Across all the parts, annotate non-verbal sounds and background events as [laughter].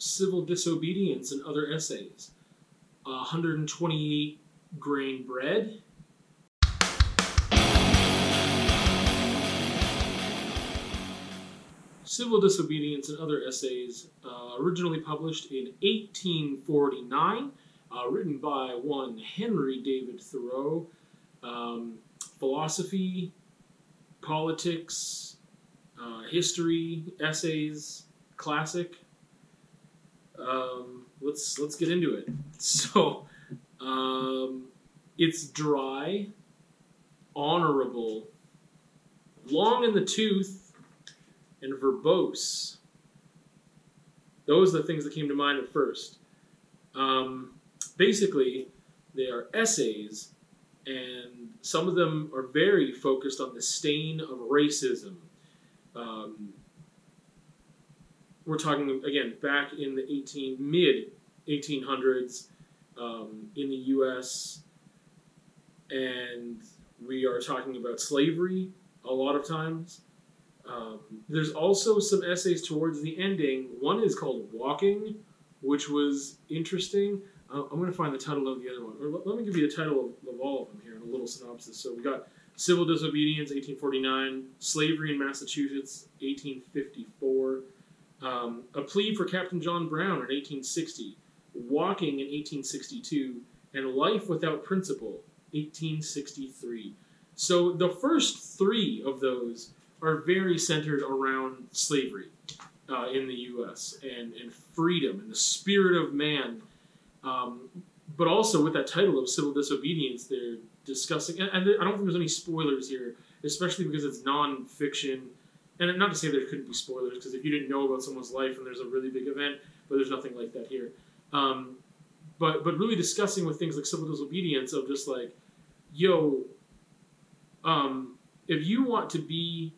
Civil Disobedience and Other Essays, 128 Grain Bread, Civil Disobedience and Other Essays, uh, originally published in 1849, uh, written by one Henry David Thoreau. Um, philosophy, politics, uh, history, essays, classic. Um, let's let's get into it. [laughs] So, um, it's dry, honorable, long in the tooth, and verbose. Those are the things that came to mind at first. Um, basically, they are essays, and some of them are very focused on the stain of racism. Um, we're talking again back in the 18 mid 1800s um, in the U.S. and we are talking about slavery a lot of times. Um, there's also some essays towards the ending. One is called Walking, which was interesting. Uh, I'm going to find the title of the other one. Or let, let me give you the title of, of all of them here in a little synopsis. So we got Civil Disobedience, 1849, Slavery in Massachusetts, 1854, um, A Plea for Captain John Brown in 1860, Walking in 1862, and Life Without Principle, 1863. So the first three of those are very centered around slavery uh, in the U.S. and, and freedom and the spirit of man. Um, but also with that title of civil disobedience, they're discussing, and, and I don't think there's any spoilers here, especially because it's non-fiction. And not to say there couldn't be spoilers, because if you didn't know about someone's life and there's a really big event, but there's nothing like that here. Um, but but really discussing with things like civil disobedience of just like, yo, um, if you want to be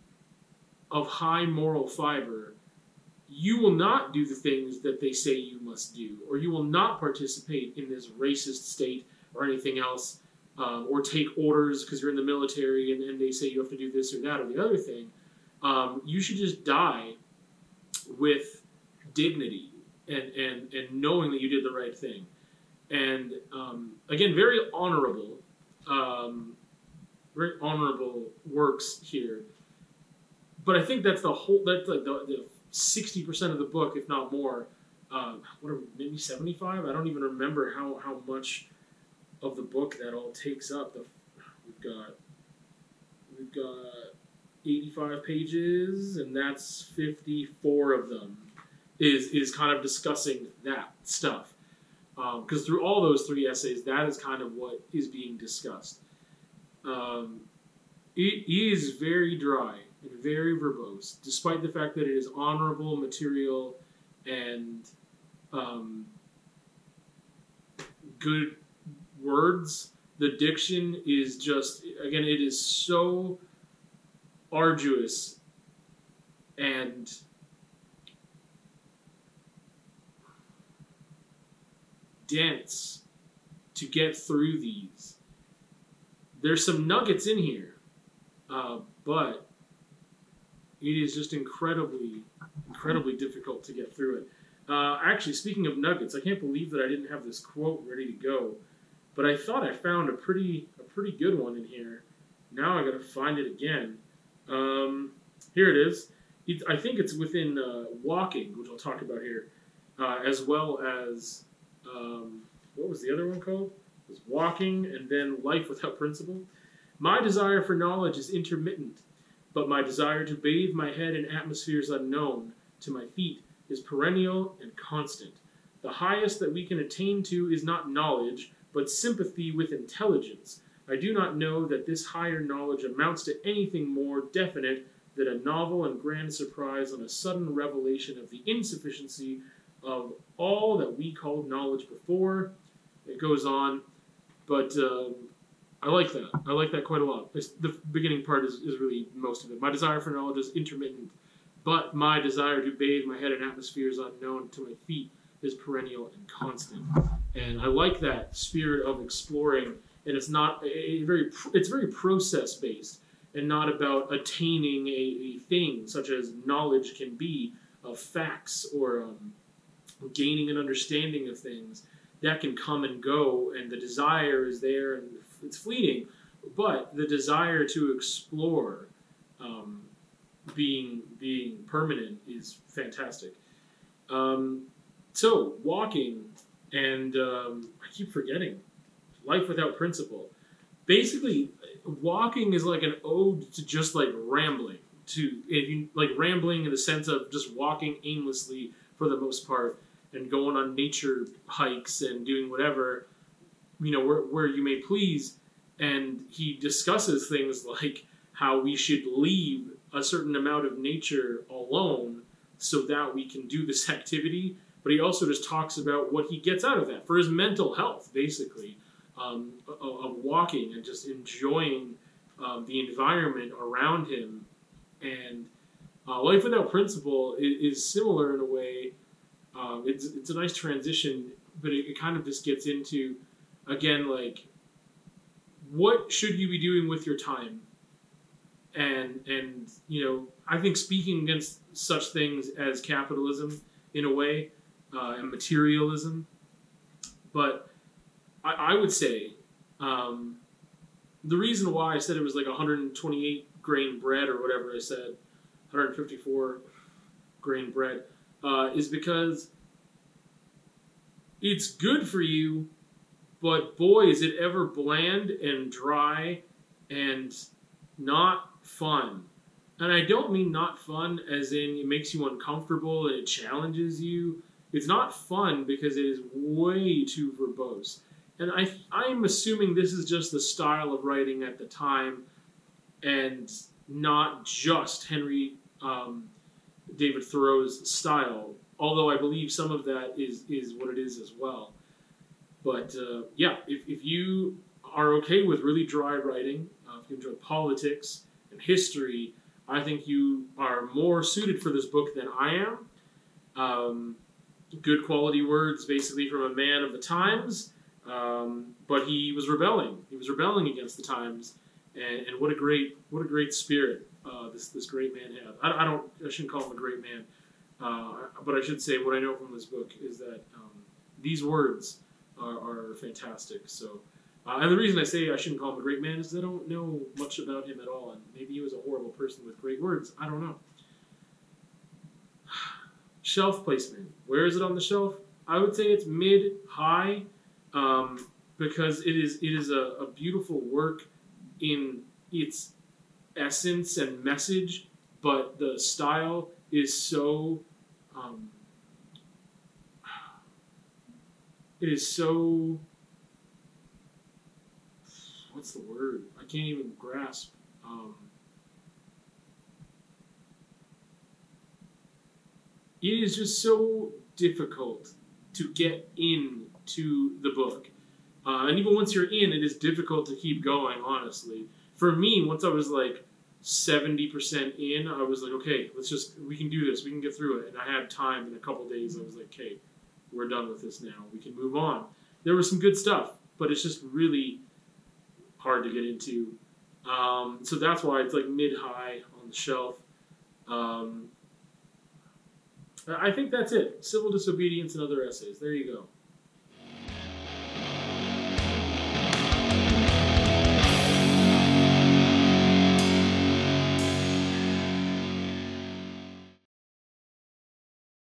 of high moral fiber, you will not do the things that they say you must do, or you will not participate in this racist state or anything else, um, or take orders because you're in the military and, and, they say you have to do this or that or the other thing. Um, you should just die with dignity and, and, and knowing that you did the right thing. And um, again, very honorable, um, very honorable works here. But I think that's the whole. That's like the sixty percent of the book, if not more. Um, what are maybe seventy five? I don't even remember how how much of the book that all takes up. The, we've got we've got eighty five pages, and that's fifty four of them is is kind of discussing that stuff. Because um, through all those three essays, that is kind of what is being discussed. Um, it is very dry and very verbose, despite the fact that it is honorable material and um, good words. The diction is just, again, it is so arduous and dense to get through these. There's some nuggets in here, uh, but it is just incredibly, incredibly difficult to get through it. Uh, actually, speaking of nuggets, I can't believe that I didn't have this quote ready to go, but I thought I found a pretty, a pretty good one in here. Now I got to find it again. Um, here it is. It, I think it's within uh, walking, which I'll talk about here, uh, as well as um, what was the other one called? It was walking and then life without principle. My desire for knowledge is intermittent but my desire to bathe my head in atmospheres unknown to my feet is perennial and constant. The highest that we can attain to is not knowledge, but sympathy with intelligence. I do not know that this higher knowledge amounts to anything more definite than a novel and grand surprise on a sudden revelation of the insufficiency of all that we called knowledge before. It goes on, but um, I like that. I like that quite a lot. It's, the beginning part is, is really most of it. My desire for knowledge is intermittent, but my desire to bathe my head in atmospheres unknown to my feet is perennial and constant. And I like that spirit of exploring. And it's not a, very it's very process based and not about attaining a, a, thing such as knowledge can be of facts or um, gaining an understanding of things. That can come and go, and the desire is there and it's fleeting, but the desire to explore um, being being permanent is fantastic. Um, so walking and um, I keep forgetting life without principle. Basically, walking is like an ode to just like rambling. To if you like rambling in the sense of just walking aimlessly for the most part and going on nature hikes and doing whatever, you know, where, where you may please. And he discusses things like how we should leave a certain amount of nature alone so that we can do this [laughs] activity. But he also just talks about what he gets out of that for his mental health, basically, um, of, walking and just enjoying um, the environment around him. And uh, Life Without Principle is, is, similar in a way. Um, it's, it's a nice transition, but it, it kind of just gets into, again, like, what should you be doing with your time? and and you know I think speaking against such things as capitalism in a way uh, and materialism, but I, I would say um, the reason why I said it was like 128 grain bread or whatever I said, 154 grain bread, uh, is because it's good for you, but boy, is it ever bland and dry and not fun. And I don't mean not fun as in it makes you uncomfortable and it challenges you. It's not fun because it is way too verbose. And I, I'm assuming this is just the style of writing at the time and not just Henry um, David Thoreau's style, although I believe some of that is, is what it is as well. But uh, yeah, if, if you are okay with really dry writing, uh, if you enjoy politics, and history, I think you are more suited for this book than I am. Um, good quality words, basically from a man of the times, um, but he was rebelling. He was rebelling against the times, and, and what a great what a great spirit uh, this this great man had. I, I, don't I shouldn't call him a great man, uh, but I should say what I know from this book is that um, these words are, are fantastic. So. Uh, and the reason I say I shouldn't call him a great man is I don't know much about him at all, and maybe he was a horrible person with great words. I don't know. [sighs] Shelf placement. Where is it on the shelf? I would say it's mid high, um, because it is it is a, a beautiful work in its essence and message, but the style is so. Um, it is so what's the word? I can't even grasp. Um, it is just so difficult to get into the book. Uh, and even once you're in, it is difficult to keep going, honestly. For me, once I was like 70% in, I was like, okay, let's just, we can do this, we can get through it. And I had time in a couple days, I was like, okay, we're done with this now, we can move on. There was some good stuff, but it's just really hard to get into. Um, so that's why it's like mid high on the shelf. Um, I think that's it. Civil disobedience and other essays. There you go.